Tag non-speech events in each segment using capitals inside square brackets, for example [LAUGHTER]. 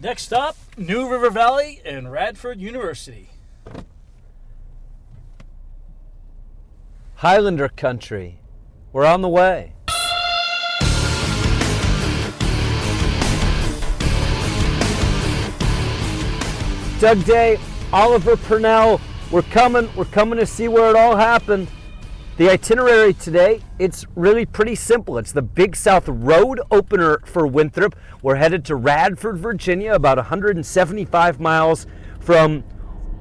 Next stop, New River Valley and Radford University. Highlander country. We're on the way. Doug Day, Oliver Purnell, we're coming. We're coming to see where it all happened. The itinerary today, it's really pretty simple. It's the Big South Road opener for Winthrop. We're headed to Radford, Virginia, about 175 miles from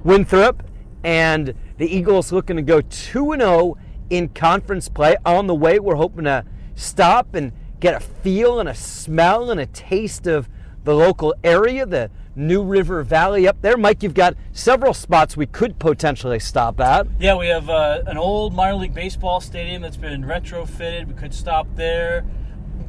Winthrop, and the Eagles looking to go 2 0 in conference play. On the way, we're hoping to stop and get a feel and a smell and a taste of the local area, the New River Valley up there. Mike, you've got several spots we could potentially stop at. Yeah, we have uh, an old minor league baseball stadium that's been retrofitted. We could stop there.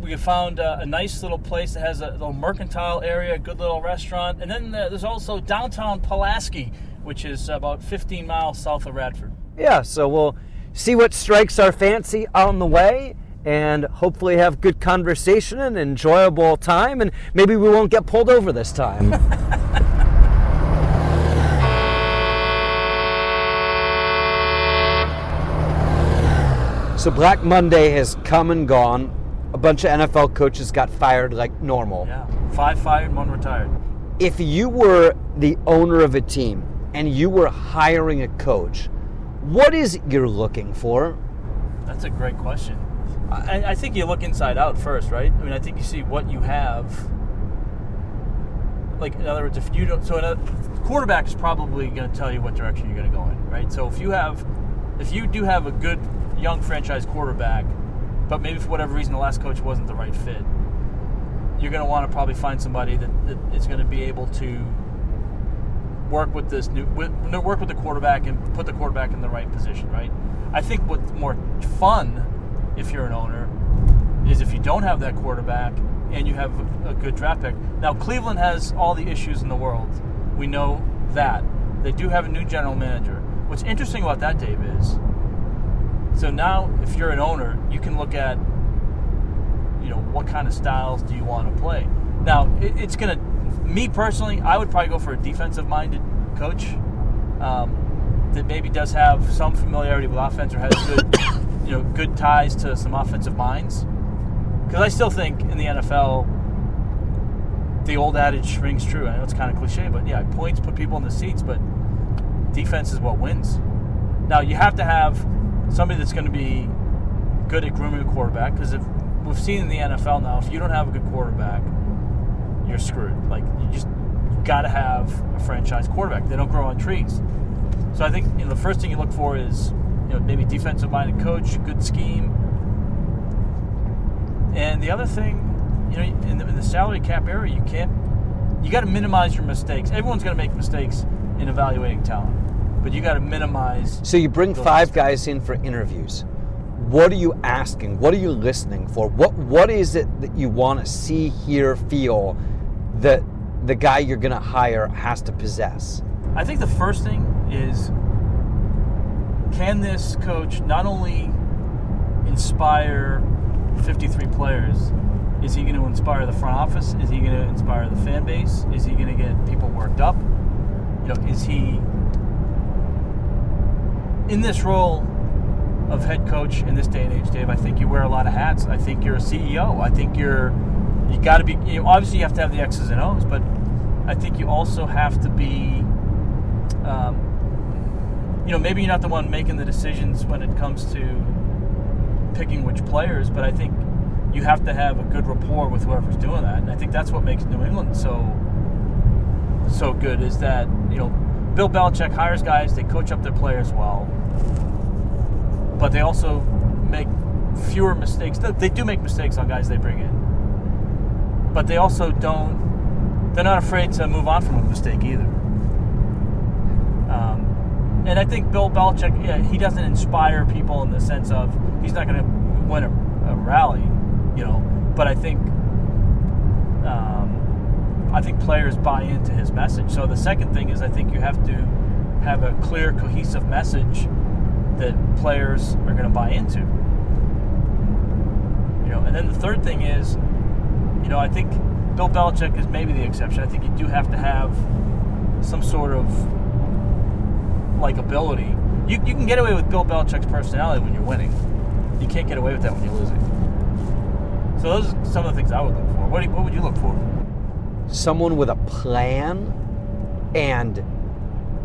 We found uh, a nice little place that has a little mercantile area, a good little restaurant. And then uh, there's also downtown Pulaski, which is about 15 miles south of Radford. Yeah, so we'll see what strikes our fancy on the way and hopefully have good conversation and enjoyable time and maybe we won't get pulled over this time. [LAUGHS] so Black Monday has come and gone. A bunch of NFL coaches got fired like normal. Yeah, five fired, one retired. If you were the owner of a team and you were hiring a coach, what is it you're looking for? That's a great question. I, I think you look inside out first, right? I mean, I think you see what you have. Like in other words, if you don't, so a quarterback is probably going to tell you what direction you're going to go in, right? So if you have, if you do have a good young franchise quarterback, but maybe for whatever reason the last coach wasn't the right fit, you're going to want to probably find somebody that, that is going to be able to work with this new work with the quarterback and put the quarterback in the right position, right? I think what's more fun if you're an owner is if you don't have that quarterback and you have a, good draft pick. Now Cleveland has all the issues in the world. We know that. They do have a new general manager. What's interesting about that, Dave, is so now if you're an owner, you can look at you know what kind of styles do you want to play. Now it, it's gonna me personally, I would probably go for a defensive minded coach um, that maybe does have some familiarity with offense or has good, you know, good ties to some offensive minds. Because I still think in the NFL, the old adage rings true. I know it's kind of cliche, but yeah, points put people in the seats, but defense is what wins. Now you have to have somebody that's going to be good at grooming a quarterback. Because if we've seen in the NFL now, if you don't have a good quarterback, you're screwed. Like you just got to have a franchise quarterback. They don't grow on trees. So I think you know, the first thing you look for is you know maybe defensive minded coach, good scheme, and the other thing, you know, in the, in the salary cap area, you can't. You got to minimize your mistakes. Everyone's going to make mistakes in evaluating talent, but you got to minimize. So you bring five mistakes. guys in for interviews what are you asking? What are you listening for? What what is it that you want to see, hear, feel that the guy you're going to hire has to possess? I think the first thing is can this coach not only inspire 53 players, is he going to inspire the front office? Is he going to inspire the fan base? Is he going to get people worked up? You know, is he in this role of head coach in this day and age, Dave? I think you wear a lot of hats. I think you're a CEO. I think you're you got to be. You know, obviously, you have to have the X's and O's, but I think you also have to be. Um, you know, maybe you're not the one making the decisions when it comes to picking which players, but I think you have to have a good rapport with whoever's doing that, and I think that's what makes New England so so good. Is that you know, Bill Belichick hires guys, they coach up their players well, but they also make fewer mistakes. They do make mistakes on guys they bring in but they also don't. They're not afraid to move on from a mistake either. And I think Bill Belichick, yeah, he doesn't inspire people in the sense of he's not going to win a, a, rally, you know. But I think um, I think players buy into his message. So the second thing is I think you have to have a clear, cohesive message that players are going to buy into. You know, and then the third thing is you know, I think Bill Belichick is maybe the exception. I think you do have to have some sort of likability. You, you can get away with Bill Belichick's personality when you're winning. You can't get away with that when you're losing. So those are some of the things I would look for. What, do you, what would you look for? Someone with a plan and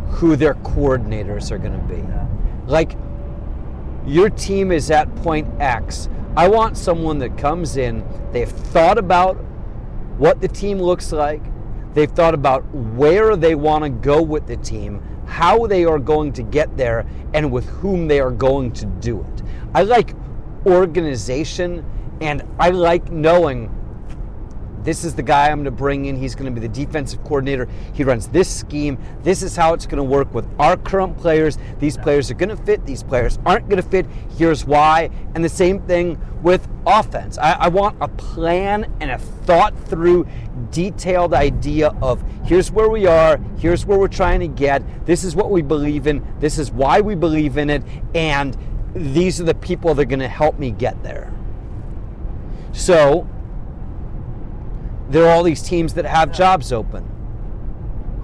who their coordinators are going to be. Yeah. Like, your team is at point X. I want someone that comes in, they've thought about what the team looks like, they've thought about where they want to go with the team, how they are going to get there, and with whom they are going to do it. I like organization and I like knowing this is the guy I'm going to bring in. He's going to be the defensive coordinator. He runs this scheme. This is how it's going to work with our current players. These players are going to fit. These players aren't going to fit. Here's why. And the same thing with offense. I, I want a plan and a thought through, detailed idea of here's where we are, here's where we're trying to get, this is what we believe in, this is why we believe in it, and these are the people that are going to help me get there. So, there are all these teams that have jobs open.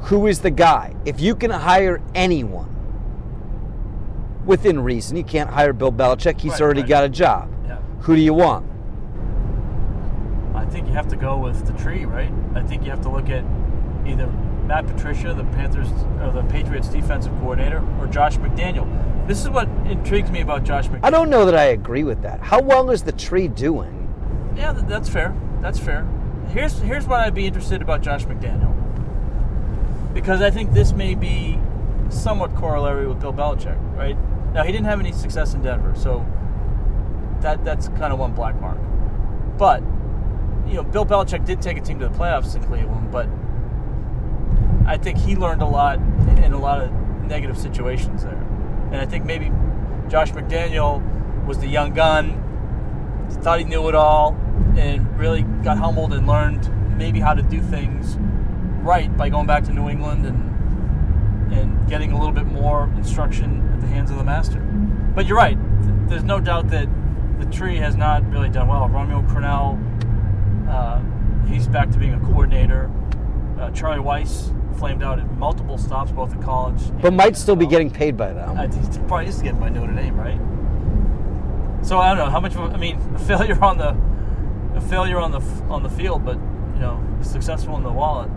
Who is the guy? If you can hire anyone within reason, you can't hire Bill Belichick, he's Right, already right. got a job. Yeah. Who do you want? I think you have to go with the tree, right? I think you have to look at either Matt Patricia, the Panthers or the Patriots defensive coordinator, or Josh McDaniel. This is what intrigues me about Josh McDaniel. I don't know that I agree with that. How well is the tree doing? Yeah, that's fair. That's fair. Here's here's what I'd be interested about Josh McDaniel. Because I think this may be somewhat corollary with Bill Belichick, right? Now he didn't have any success in Denver, so that that's kind of one black mark. But you know, Bill Belichick did take a team to the playoffs in Cleveland, but I think he learned a lot in a lot of negative situations there. And I think maybe Josh McDaniel was the young gun, thought he knew it all, and really got humbled and learned maybe how to do things right by going back to New England and and getting a little bit more instruction at the hands of the master. But you're right. There's no doubt that the tree has not really done well. Romeo Crennel, uh, he's back to being a coordinator. Uh, Charlie Weis flamed out at multiple stops, both at college. But might still be getting paid by them. Think he's probably to getting by Notre Dame, right? So I don't know how much. Of, a- I mean, [LAUGHS] a failure on the a failure on the on the field, but you know, successful in the wallet.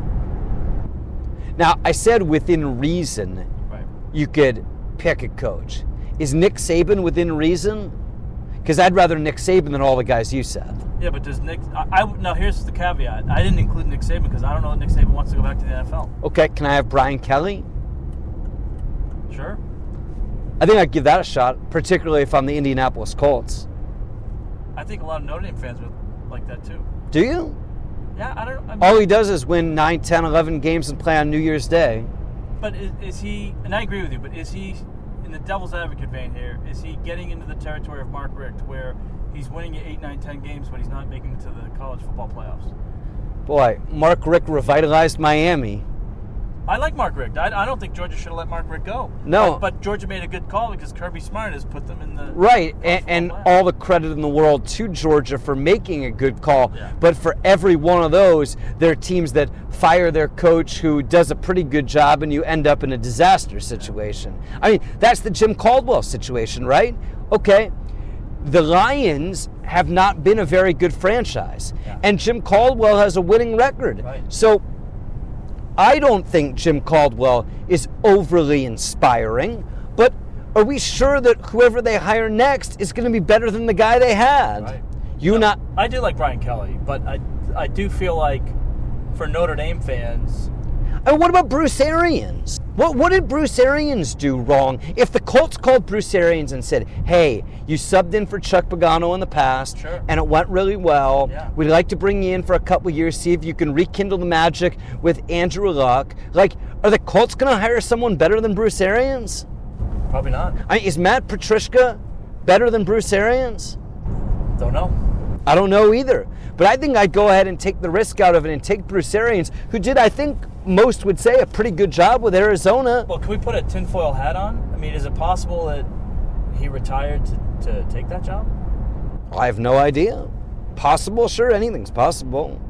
Now, I said within reason Right. you could pick a coach. Is Nick Saban within reason? Because I'd rather Nick Saban than all the guys you said. Yeah, but does Nick? I, I now here's the caveat. I didn't include Nick Saban because I don't know if Nick Saban wants to go back to the NFL. Okay, can I have Brian Kelly? Sure. I think I'd give that a shot, particularly if I'm the Indianapolis Colts. I think a lot of Notre Dame fans would like that too. Do you? Yeah, I don't. I mean, All he does is win 9, 10, 11 games and play on New Year's Day. But is, is he? And I agree with you. But is he in the devil's advocate vein here? Is he getting into the territory of Mark Richt, where he's winning at eight, nine, ten games, but he's not making it to the college football playoffs? Boy, Mark Richt revitalized Miami. I like Mark Richt. I, I don't think Georgia should have let Mark Richt go. No. but, but Georgia made a good call because Kirby Smart has put them in the Right, and, and all the credit in the world to Georgia for making a good call. Yeah. But for every one of those, there are teams that fire their coach who does a pretty good job, and you end up in a disaster situation. I mean, that's the Jim Caldwell situation, right? Okay, the Lions have not been a very good franchise, Yeah. and Jim Caldwell has a winning record. Right. So I don't think Jim Caldwell is overly inspiring, but are we sure that whoever they hire next is going to be better than the guy they had? Right. You not I do like Brian Kelly, but I I do feel like for Notre Dame fans, And what about Bruce Arians? What what did Bruce Arians do wrong? If the Colts called Bruce Arians and said, "Hey, you subbed in for Chuck Pagano in the past, Sure. and it went really well. Yeah. We'd like to bring you in for a couple of years, see if you can rekindle the magic with Andrew Luck." Like, are the Colts going to hire someone better than Bruce Arians? probably not. I mean, is Matt Patricia better than Bruce Arians? Don't know. I don't know either. But I think I'd go ahead and take the risk out of it and take Bruce Arians, who did, I think, most would say, a pretty good job with Arizona. Well, can we put a tinfoil hat on? I mean, is it possible that he retired to, to take that job? I have no idea. Possible, sure, anything's possible.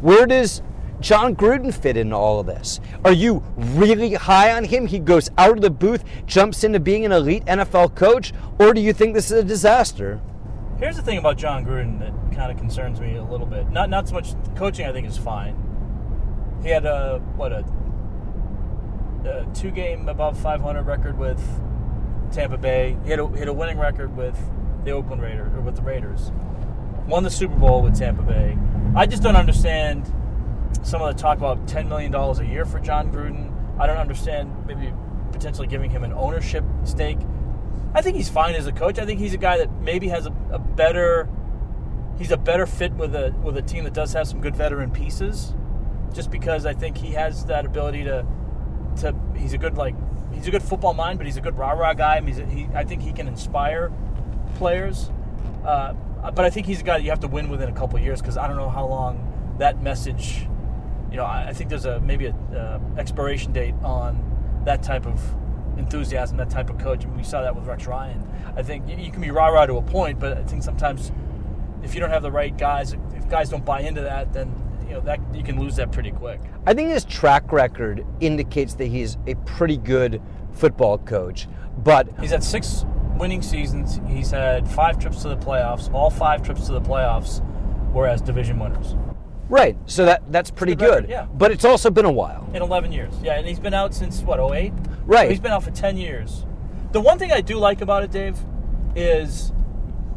Where does Jon Gruden fit in all of this? Are you really high on him? He goes out of the booth, jumps into being an elite NFL coach, or do you think this is a disaster? Here's the thing about Jon Gruden that kind of concerns me a little bit. Not not so much coaching. I think is fine. He had a what a, a two game above 500 record with Tampa Bay. He had a, he had a winning record with the Oakland Raiders or with the Raiders. Won the Super Bowl with Tampa Bay. I just don't understand some of the talk about $10 million a year for Jon Gruden. I don't understand maybe potentially giving him an ownership stake. I think he's fine as a coach. I think he's a guy that maybe has a, a better he's a better fit with a with a team that does have some good veteran pieces. Just because I think he has that ability to to he's a good like he's a good football mind, but he's a good rah rah guy. I, mean, a, he, I think he can inspire players. Uh, but I think he's a guy that you have to win within a couple years because I don't know how long that message. You know, I, I think there's a maybe a uh, expiration date on that type of enthusiasm, that type of coach. I mean, we saw that with Rex Ryan. I think you can be rah rah to a point, but I think sometimes if you don't have the right guys, if guys don't buy into that, then you know that you can lose that pretty quick. I think his track record indicates that he's a pretty good football coach, but he's had six winning seasons. He's had five trips to the playoffs. All five trips to the playoffs were as division winners. Right. So that that's pretty good. Yeah. But it's also been a while. In 11 years. Yeah, and he's been out since what, 08? Right. So he's been out for 10 years. The one thing I do like about it, Dave, is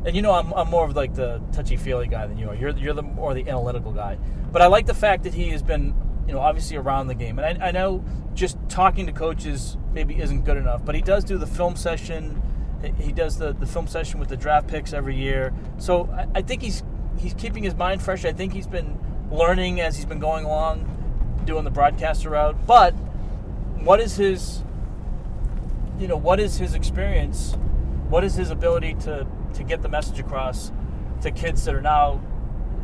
and you know I'm, I'm more of like the touchy feely guy than you are. You're you're the more the analytical guy. But I like the fact that he has been you know obviously around the game, and I, I know just talking to coaches maybe isn't good enough, but he does do the film session. He does the, the film session with the draft picks every year. So I, I think he's he's keeping his mind fresh. I think he's been learning as he's been going along, doing the broadcaster route. But what is his you know what is his experience? What is his ability to to get the message across to kids that are now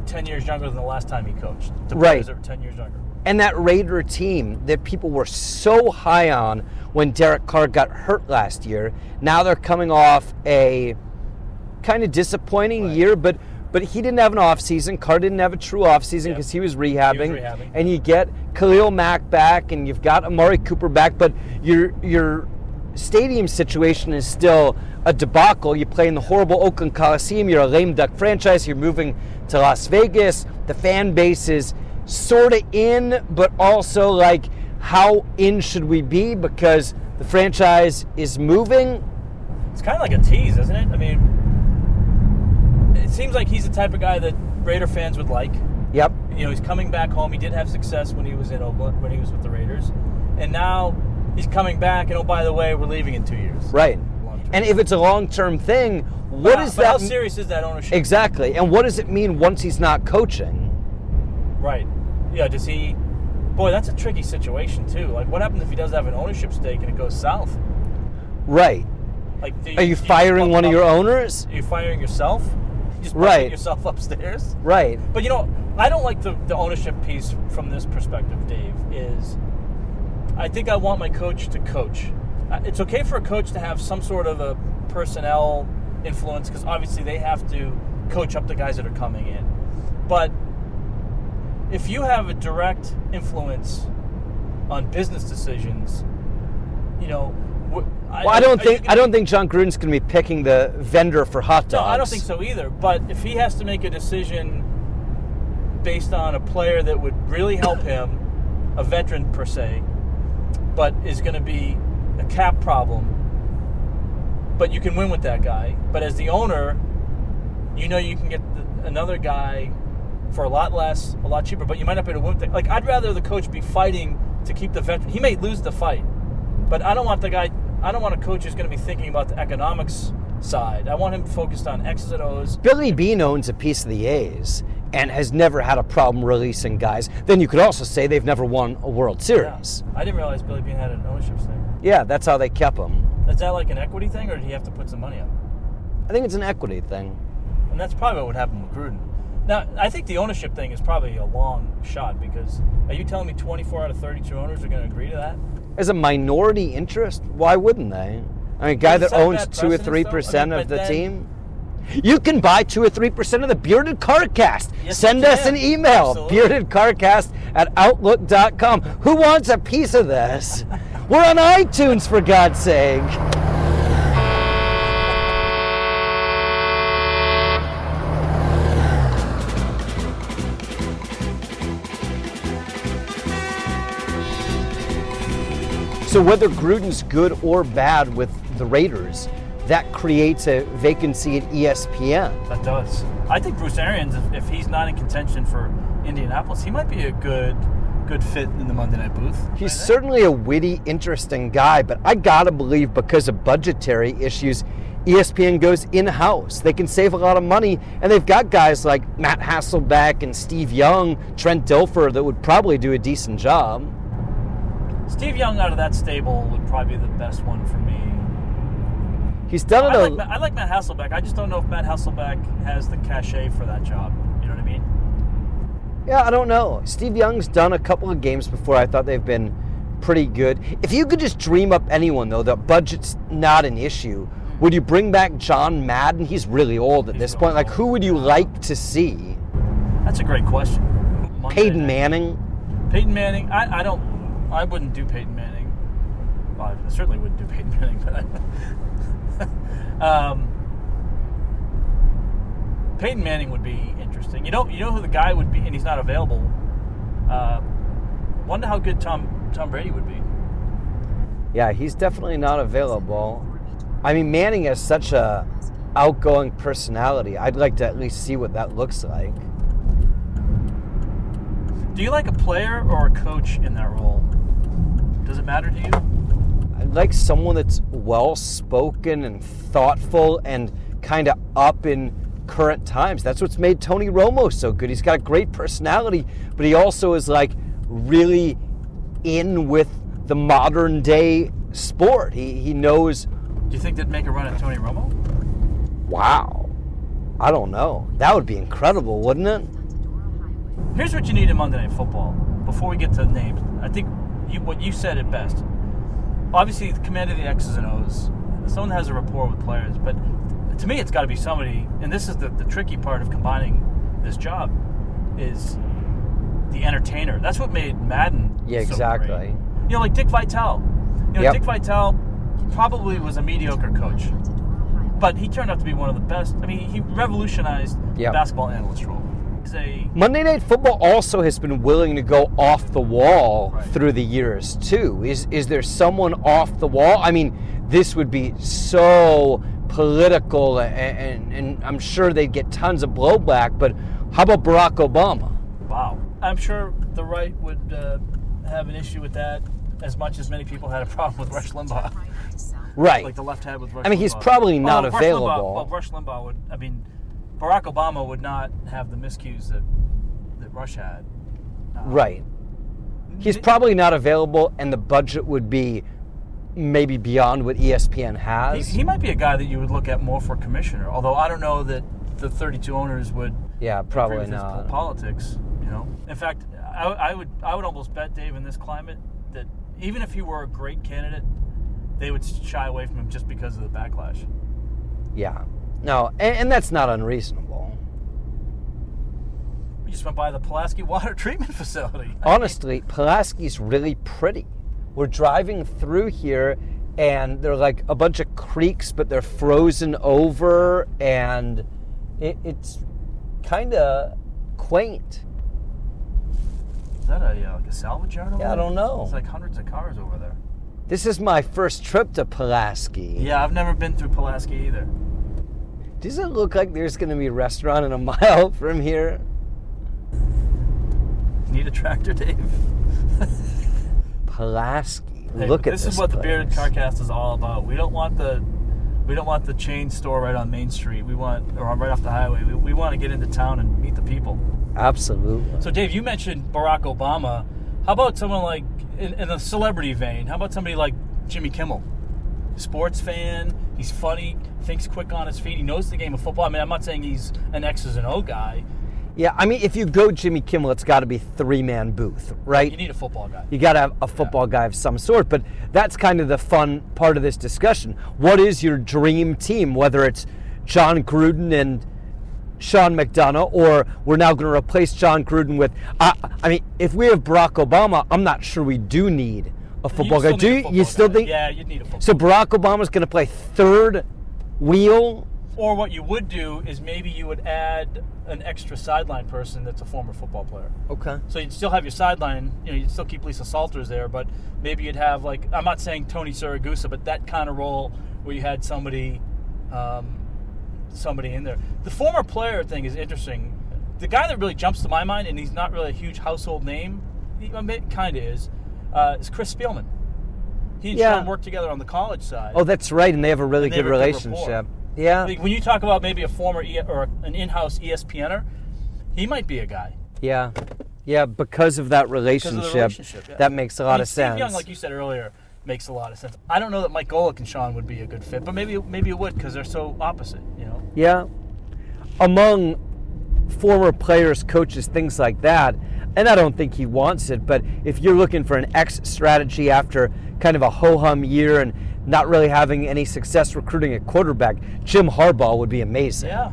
10 years younger than the last time he coached. To right. that 10 years younger. And that Raider team that people were so high on when Derek Carr got hurt last year, now they're coming off a kind of disappointing right. year, but but he didn't have an off season. Carr didn't have a true off season because he, was rehabbing. He was rehabbing. And you get Khalil Mack back, and you've got Amari Cooper back, but your your stadium situation is still a debacle. You play in the horrible Oakland Coliseum. You're a lame duck franchise. You're moving to Las Vegas. The fan base is sort of in, but also like, how in should we be? Because the franchise is moving. It's kind of like a tease, isn't it? I mean, it seems like he's the type of guy that Raider fans would like. Yep. You know, he's coming back home. He did have success when he was in Oakland, when he was with the Raiders, and now he's coming back. And oh, by the way, we're leaving in two years. Right. And if it's a long term thing, what but, is but that? How serious is that ownership? Exactly. And what does it mean once he's not coaching? Right. Yeah. Does he? Boy, that's a tricky situation too. Like, what happens if he does have an ownership stake and it goes south? Right. Like, you, are you firing one of your owners? Are you firing yourself? You just right. yourself upstairs. Right. But you know, I don't like the, the ownership piece from this perspective, Dave. Is I think I want my coach to coach. Uh, it's okay for a coach to have some sort of a personnel influence because obviously they have to coach up the guys that are coming in. But if you have a direct influence on business decisions, you know. well, I, don't think gonna, I don't think Jon Gruden's going to be picking the vendor for hot dogs. No, I don't think so either. But if he has to make a decision based on a player that would really help him, a veteran per se, but is going to be a cap problem. But you can win with that guy. But as the owner, you know you can get the, another guy for a lot less, a lot cheaper. But you might not be able to win with Like I'd rather the coach be fighting to keep the veteran. He may lose the fight, but I don't want the guy. I don't want a coach who's going to be thinking about the economics side. I want him focused on X's and O's. Billy Beane owns a piece of the A's and has never had a problem releasing guys. Then you could also say they've never won a World Series. Yeah. I didn't realize Billy Beane had an ownership thing. Yeah, that's how they kept him. Is that like an equity thing, or did he have to put some money up? I think it's an equity thing. And that's probably what would happen with Gruden. Now, I think the ownership thing is probably a long shot because are you telling me 24 out of 32 owners are going to agree to that? As a minority interest, why wouldn't they? I mean, a guy that owns two or three percent I mean, of the then, team. You can buy 2 or 3% of the Bearded Carcast. Yes, Send us an email, Absolutely. beardedcarcast at outlook.com. Who wants a piece of this? [LAUGHS] We're on iTunes, for God's sake. So whether Gruden's good or bad with the Raiders, that creates a vacancy at ESPN. That does. I think Bruce Arians, if, if he's not in contention for Indianapolis, he might be a good good fit in the Monday Night booth. He's certainly a witty, interesting guy, but I gotta believe because of budgetary issues, ESPN goes in-house. They can save a lot of money, and they've got guys like Matt Hasselbeck and Steve Young, Trent Dilfer that would probably do a decent job. Steve Young out of that stable would probably be the best one for me. He's done it I a like, Matt- I like Matt Hasselbeck. I just don't know if Matt Hasselbeck has the cachet for that job. You know what I mean? Yeah, I don't know. Steve Young's done a couple of games before. I thought they've been pretty good. If you could just dream up anyone, though, the budget's not an issue. Would you bring back John Madden? He's really old at He's this point. Like, who would you like to see? That's a great question. Monday Peyton night. Manning? Peyton Manning. I, I don't. I wouldn't do Peyton Manning. Well, I certainly wouldn't do Peyton Manning, but I, [LAUGHS] um, Peyton Manning would be interesting. You know, you know who the guy would be, and he's not available. Uh, wonder how good Tom Tom Brady would be. Yeah, he's definitely not available. I mean, Manning has such a outgoing personality. I'd like to at least see what that looks like. Do you like a player or a coach in that role? Does it matter to you? I'd like someone that's well spoken and thoughtful and kind of up in current times. That's what's made Tony Romo so good. He's got a great personality, but he also is like really in with the modern day sport. He he knows Do you think they'd make a run at Tony Romo? wow. I don't know. That would be incredible, wouldn't it? Here's what you need in Monday Night Football. Before we get to the names, I think you, what you said it best. Obviously, the command of the X's and O's. Someone has a rapport with players, but to me, it's got to be somebody. And this is the, the tricky part of combining this job is the entertainer. That's what made Madden. Yeah, so exactly. great. You know, like Dick Vitale. You know, Yep. Dick Vitale probably was a mediocre coach, but he turned out to be one of the best. I mean, he revolutionized Yep. the basketball analyst role. Monday Night Football also has been willing to go off the wall Right. through the years too. Is is there someone off the wall? I mean, this would be so political, and, and, and I'm sure they'd get tons of blowback. But how about Barack Obama? Wow. I'm sure the right would uh, have an issue with that as much as many people had a problem with Rush Limbaugh. Right. Like the left had with Rush I mean, he's probably not Well, Rush available. Limbaugh, well, Rush Limbaugh would, I mean, Barack Obama would not have the miscues that, that Rush had. Uh, right. He's Th- probably not available, and the budget would be maybe beyond what ESPN has. he might be a guy that you would look at more for commissioner, although I don't know that the 32 owners would yeah, probably not. politics. You know, in fact, I, I would I would almost bet Dave in this climate that even if he were a great candidate, they would shy away from him just because of the backlash. Yeah. No, and, and that's not unreasonable. We just went by the Pulaski Water [LAUGHS] Treatment Facility. Honestly, Pulaski's really pretty. We're driving through here and they're like a bunch of creeks, but they're frozen over and it, it's kind of quaint. Is that a, uh, like a salvage yard over Yeah, I don't know. It's like hundreds of cars over there. This is my first trip to Pulaski. Yeah, I've never been through Pulaski either. Does it look like there's going to be a restaurant in a [LAUGHS] mile from here? Need a tractor, Dave? Pulaski. Hey, look at this this. is what the Bearded. Carcast is all about. We don't want the we don't want the chain store right on Main Street. We want or right off the highway. We, we want to get into town and meet the people. Absolutely. So, Dave, you mentioned Barack Obama. How about someone like in, in a celebrity vein? How about somebody like Jimmy Kimmel? Sports fan. He's funny. Thinks quick on his feet. He knows the game of football. I mean, I'm not saying he's an X's and O guy. Yeah, I mean, if you go Jimmy Kimmel, it's got to be three man booth, right? You need a football guy. You got to have a football guy of some sort, but that's kind of the fun part of this discussion. What is your dream team? Whether it's Jon Gruden and Sean McDonough, or we're now going to replace Jon Gruden with. Uh, I mean, if we have Barack Obama, I'm not sure we do need a football guy. Do you? football You still guy. think? Yeah, you'd need a football. So Barack Obama's going to play third wheel. Or what you would do is maybe you would add an extra sideline person that's a former football player. Okay. So you'd still have your sideline, you know, you'd still keep Lisa Salters there, but maybe you'd have like I'm not saying Tony Siragusa, but that kind of role where you had somebody, um, somebody in there. The former player thing is interesting. The guy that really jumps to my mind, and he's not really a huge household name, he kind of is, uh, is Chris Spielman. He and Yeah. Sean worked together on the college side. Oh, that's right, and they have a really good a good relationship. Yeah. Like, when you talk about maybe a former e- or an in-house ESPNer, he might be a guy. Yeah. Yeah, because of that relationship, of relationship, yeah. that makes a lot I mean, of Steve sense. Young, like you said earlier, makes a lot of sense. I don't know that Mike Golic and Sean would be a good fit, but maybe maybe it would because they're so opposite. You know, Yeah. Among former players, coaches, things like that, and I don't think he wants it, but if you're looking for an X strategy after kind of a ho hum year and not really having any success recruiting a quarterback, Jim Harbaugh would be amazing. yeah.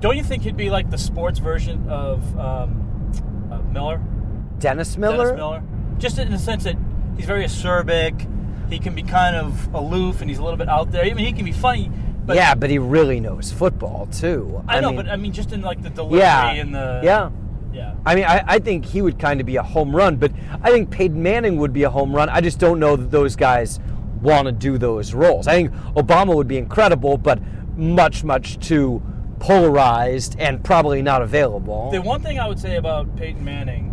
Don't you think he'd be like the sports version of um, uh, Miller, Dennis Miller? Dennis Miller? Just in the sense that he's very acerbic. He can be kind of aloof and he's a little bit out there. I mean, he can be funny. But yeah, but he really knows football too. I know, mean, but I mean, just in like the delivery yeah, and the yeah. Yeah. I mean, I, I think he would kind of be a home run, but I think Peyton Manning would be a home run. I just don't know that those guys want to do those roles. I think Obama would be incredible, but much, much too polarized and probably not available. The one thing I would say about Peyton Manning,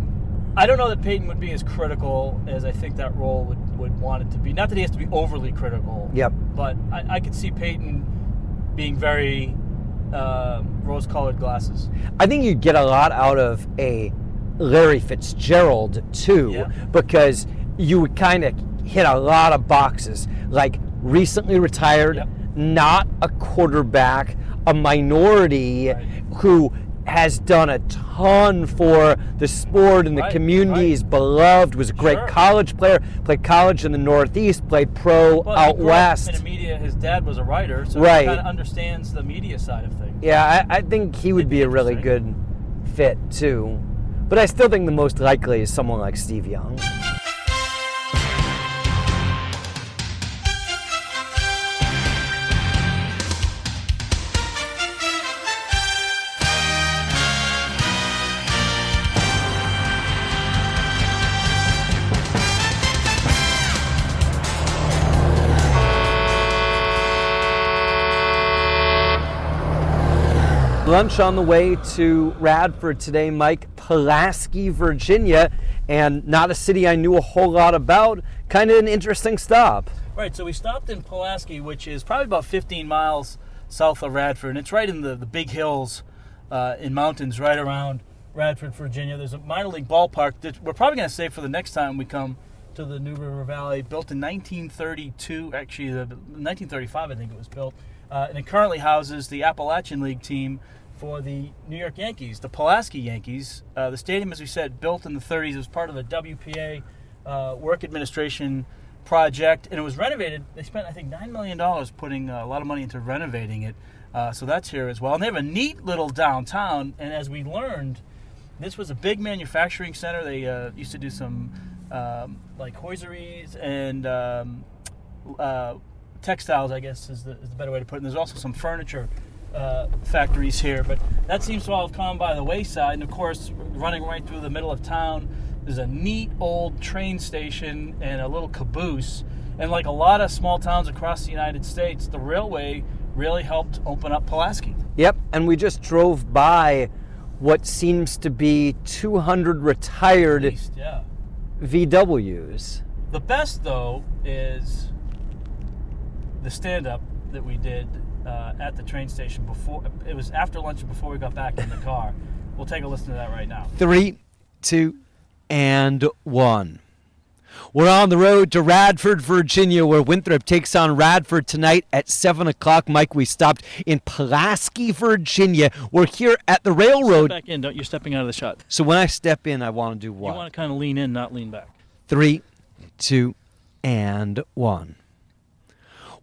I don't know that Peyton would be as critical as I think that role would, would want it to be. Not that he has to be overly critical. Yep. But I, I could see Peyton being very uh, rose-colored glasses. I think you get a lot out of a Larry Fitzgerald too, Yeah. because you would kind of hit a lot of boxes, like recently retired, Yep. not a quarterback, a minority Right. who has done a ton for the sport and the Right, community. right. He's beloved, was a great Sure. college player, played college in the Northeast, played pro Well, out west. In the media, his dad was a writer, so Right. he kind of understands the media side of things. Yeah, I, I think he would It'd be be a really good fit too. But I still think the most likely is someone like Steve Young. Lunch on the way to Radford today, Mike. Pulaski, Virginia, and not a city I knew a whole lot about. Kind of an interesting stop. Right, so we stopped in Pulaski, which is probably about 15 miles south of Radford, and it's right in the, the big hills uh, in mountains right around Radford, Virginia. There's a minor league ballpark that we're probably going to stay for the next time we come to the New River Valley, built in 1932, actually, the, 1935, I think it was built, uh, and it currently houses the Appalachian League team for the New York Yankees, the Pulaski Yankees. Uh, the stadium, as we said, built in the 30s, it was part of the WPA uh, work administration project, and it was renovated. They spent, I think, nine million dollars putting uh, a lot of money into renovating it. Uh, so that's here as well. And they have a neat little downtown. And as we learned, this was a big manufacturing center. They uh, used to do some um, like hosieries and um, uh, textiles, I guess is the, is the better way to put it. And there's also some furniture uh, factories here, but that seems to all have come by the wayside. And of course, running right through the middle of town, there's a neat old train station and a little caboose. And like a lot of small towns across the United States, the railway really helped open up Pulaski. Yep, and we just drove by what seems to be 200 retired least, yeah. VWs. The best though is the stand-up that we did uh, at the train station before. It was after lunch and before we got back in the car. We'll take a listen to that right now. Three, two, and one. We're on the road to Radford, Virginia, where Winthrop takes on Radford tonight at 7 o'clock. Mike, we stopped in Pulaski, Virginia. We're here at the railroad. Back in, don't you're stepping out of the shot. So when I step in, I want to do what? You want to kind of lean in, not lean back. Three, two, and one.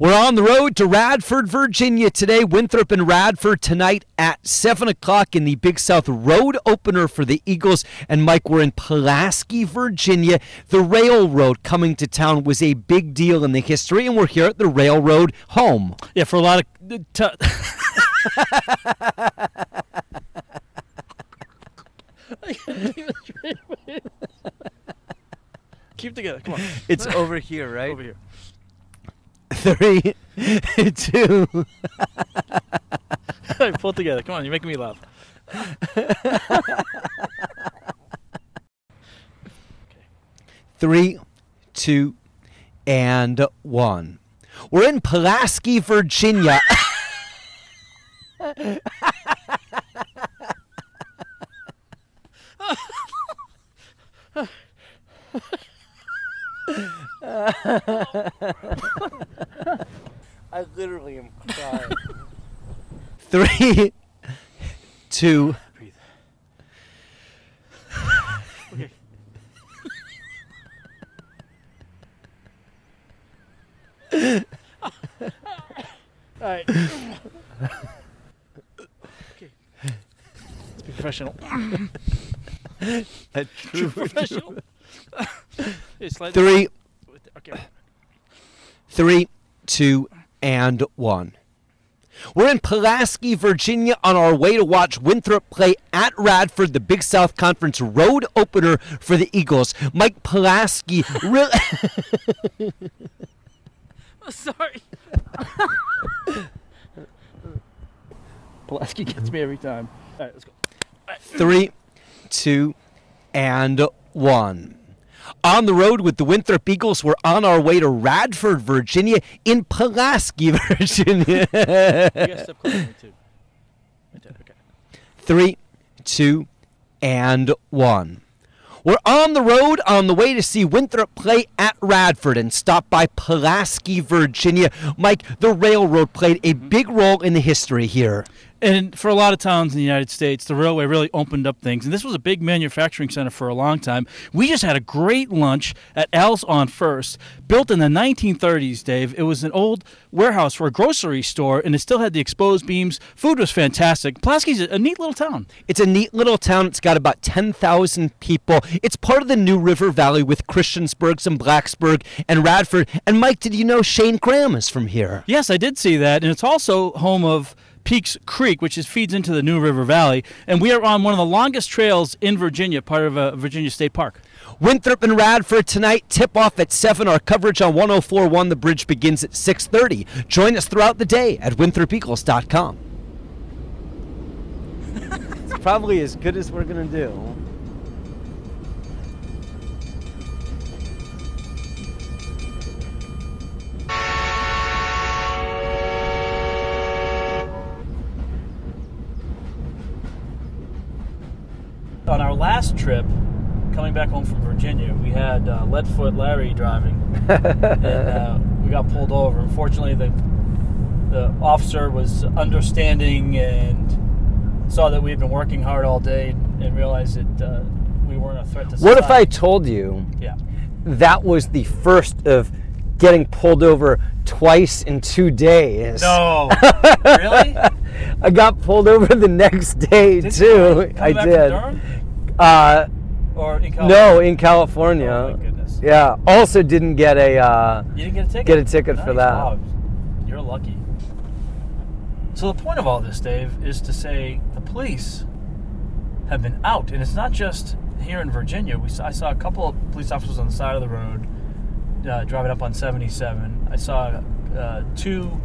We're on the road to Radford, Virginia today. Winthrop and Radford tonight at 7 o'clock in the Big South Road opener for the Eagles. And Mike, we're in Pulaski, Virginia. The railroad coming to town was a big deal in the history, and we're here at the railroad home. Yeah, for a lot of. T- [LAUGHS] [LAUGHS] Keep together. Come on. It's over here, right? Over here. Three, two. Pull together. Come on. You're making me laugh. Three, two, and one. We're in Pulaski, Virginia. [LAUGHS] [LAUGHS] I literally am crying. [LAUGHS] Three, two. Breathe. okay. All right. okay. Let's be professional. A true professional. [LAUGHS] Three, Okay. three, two, and one. We're in Pulaski, Virginia, on our way to watch Winthrop play at Radford, the Big South Conference road opener for the Eagles. Mike Pulaski really. [LAUGHS] Oh, sorry. [LAUGHS] Pulaski gets me every time. All right, let's go. Three, two, and one. On the road with the Winthrop Eagles, we're on our way to Radford, Virginia, in Pulaski, [LAUGHS] Virginia. You gotta step closer to me too. Right there, Okay. Three, two, and one. We're on the road on the way to see Winthrop play at Radford and stop by Pulaski, Virginia. Mike, the railroad played a mm-hmm. big role in the history here. And for a lot of towns in the United States, the railway really opened up things. And this was a big manufacturing center for a long time. We just had a great lunch at Al's on First, built in the 1930s, Dave. It was an old warehouse for a grocery store, and it still had the exposed beams. Food was fantastic. Pulaski's a, a neat little town. It's a neat little town. It's got about 10,000 people. It's part of the New River Valley with Christiansburg, and Blacksburg, and Radford. And Mike, did you know Shane Graham is from here? Yes, I did see that, and it's also home of Peaks Creek, which is feeds into the New River Valley, and we are on one of the longest trails in Virginia, part of uh, Virginia State Park. Winthrop and Radford tonight. Tip off at 7. Our coverage on 1041. The bridge begins at 6:30. Join us throughout the day at winthropeagles.com. [LAUGHS] it's probably as good as we're going to do. On our last trip, coming back home from Virginia, we had uh, Leadfoot Larry driving, [LAUGHS] and uh, we got pulled over. Unfortunately, the the officer was understanding and saw that we had been working hard all day and realized that uh, we weren't a threat to society. What if I told you Yeah. that was the first of getting pulled over twice in two days? No. [LAUGHS] really? I got pulled over the next day Did too. I did. Uh, Or in California? no, in California. Oh my goodness. Yeah. Also, didn't get a. Uh, You didn't get a ticket? Get a ticket for that. Wow. You're lucky. So the point of all this, Dave, is to say the police have been out, and it's not just here in Virginia. We saw, I saw a couple of police officers on the side of the road uh, driving up on 77. I saw uh, two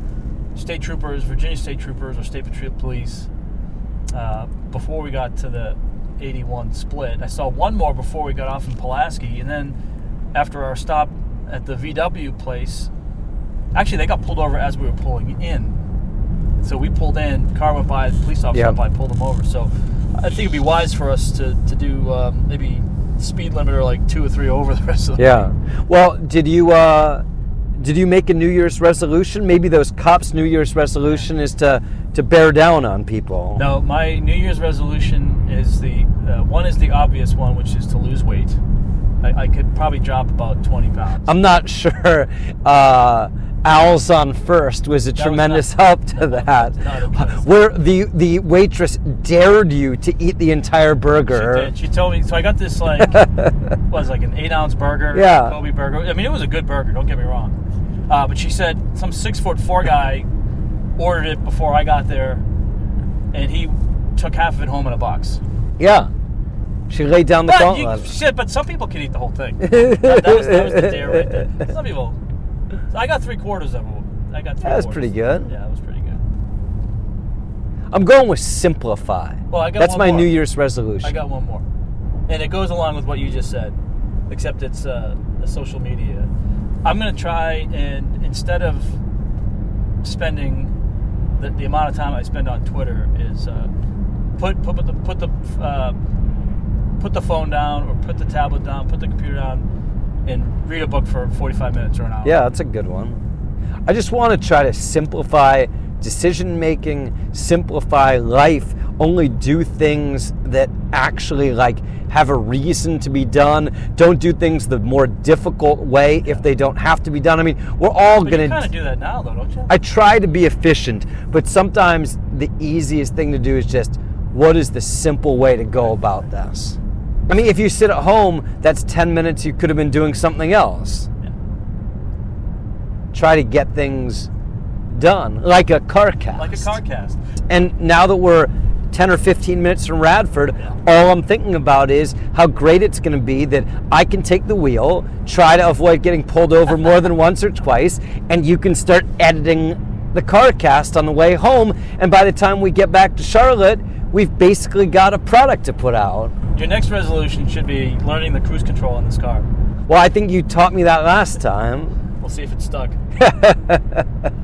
state troopers, Virginia state troopers or state patrol police, uh, before we got to the 81 split. I saw one more before we got off in Pulaski, and then after our stop at the VW place, actually they got pulled over as we were pulling in. So we pulled in, car went by, the police officer Yeah. went by, pulled them over. So I think it'd be wise for us to, to do um, maybe speed limit or like two or three over the rest of the yeah. Well, did you? Uh, did you make a New Year's resolution? Maybe those cops' New Year's resolution is to to bear down on people. No, my New Year's resolution is the uh, one is the obvious one, which is to lose weight. I, I could probably drop about twenty pounds. I'm not [LAUGHS] sure. Uh, Al's on First was a was tremendous not- [LAUGHS] help to that. not. Where the the waitress dared you to eat the entire She burger. did. She told me. So I got this like [LAUGHS] was like an eight ounce burger. Yeah. Kobe burger. I mean, it was a good burger. Don't get me wrong. Uh, but she said some six foot four guy ordered it before I got there, and he took half of it home in a box. Yeah. She laid down the But gauntlet. said, but some people can eat the whole thing. that, that was, that was the [LAUGHS] dare right there. Some people. So I got three quarters of it. I got three. That was quarters. pretty good. Yeah, that was pretty good. I'm going with simplify. Well, I got That's my more. New Year's resolution. I got one more, and it goes along with what you just said, except it's uh, a social media. I'm gonna try and instead of spending the, the amount of time I spend on Twitter is uh, put put the put the uh, put the phone down or put the tablet down, put the computer down, and read a book for 45 minutes or an hour. Yeah, that's a good one. I just want to try to simplify decision making, simplify life, only do things that actually like have a reason to be done. Don't do things the more difficult way if they don't have to be done. I mean, we're all But gonna kind of do that now, though, don't you? I try to be efficient, but sometimes the easiest thing to do is just what is the simple way to go about this? I mean, if you sit at home, that's 10 minutes you could have been doing something else. Yeah. Try to get things done, like a car cast. like a car cast. And now that we're 10 or 15 minutes from Radford, all I'm thinking about is how great it's going to be that I can take the wheel, try to avoid getting pulled over [LAUGHS] more than once or twice, and you can start editing the car cast on the way home. And by the time we get back to Charlotte, we've basically got a product to put out. Your next resolution should be learning the cruise control in this car. Well, I think you taught me that last time. We'll see if it's stuck. [LAUGHS]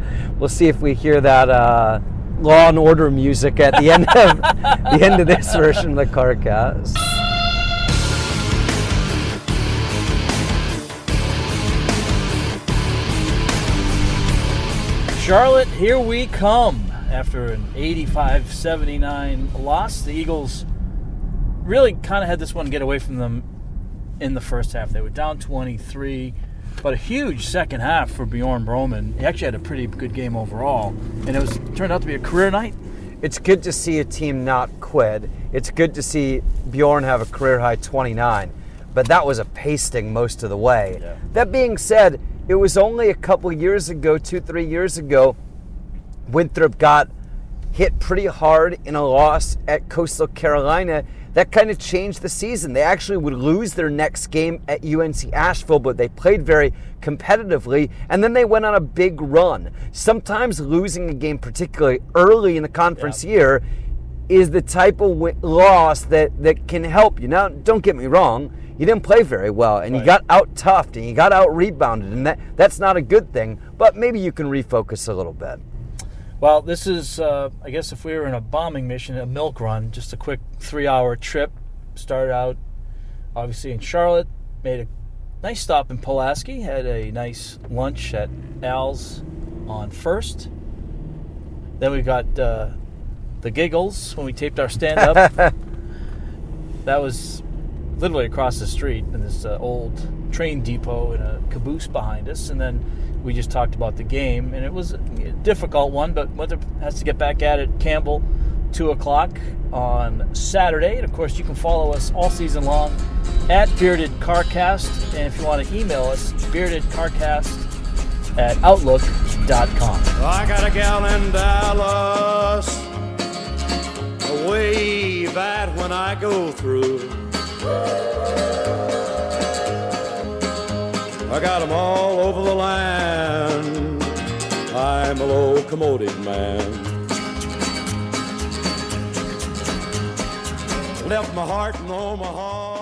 We'll see if we hear that uh, Law and Order music at the end of [LAUGHS] the end of this version of the CarCast. Charlotte, here we come. After an 85 79 loss, the Eagles really kind of had this one get away from them in the first half. They were down 23, but a huge second half for Bjorn Broman. He actually had a pretty good game overall, and it was turned out to be a career night. It's good to see a team not quit. It's good to see Bjorn have a career high 29, but that was a pasting most of the way. Yeah. That being said, it was only a couple years ago, two, three years ago, Winthrop got hit pretty hard in a loss at Coastal Carolina. That kind of changed the season. They actually would lose their next game at UNC Asheville, but they played very competitively, and then they went on a big run. Sometimes losing a game, particularly early in the conference year, is the type of loss that, that can help you. Now, don't get me wrong, you didn't play very well, and you got out toughed, and you got out rebounded, and that, that's not a good thing, but maybe you can refocus a little bit. Well, this is, uh, I guess, if we were in a bombing mission, a milk run, just a quick three hour trip. Started out, obviously, in Charlotte, made a nice stop in Pulaski, had a nice lunch at Al's on First. Then we got uh, the giggles when we taped our stand up. [LAUGHS] that was literally across the street in this uh, old train depot and a caboose behind us. And then we just talked about the game, and it was a difficult one, but Winthrop has to get back at it. Campbell, 2 o'clock on Saturday. And of course, you can follow us all season long at Bearded Carcast. And if you want to email us, beardedcarcast at outlook.com. I got a gal in Dallas, a wave at when I go through. I got got 'em all over the land. I'm a locomotive man. Left my heart in Omaha.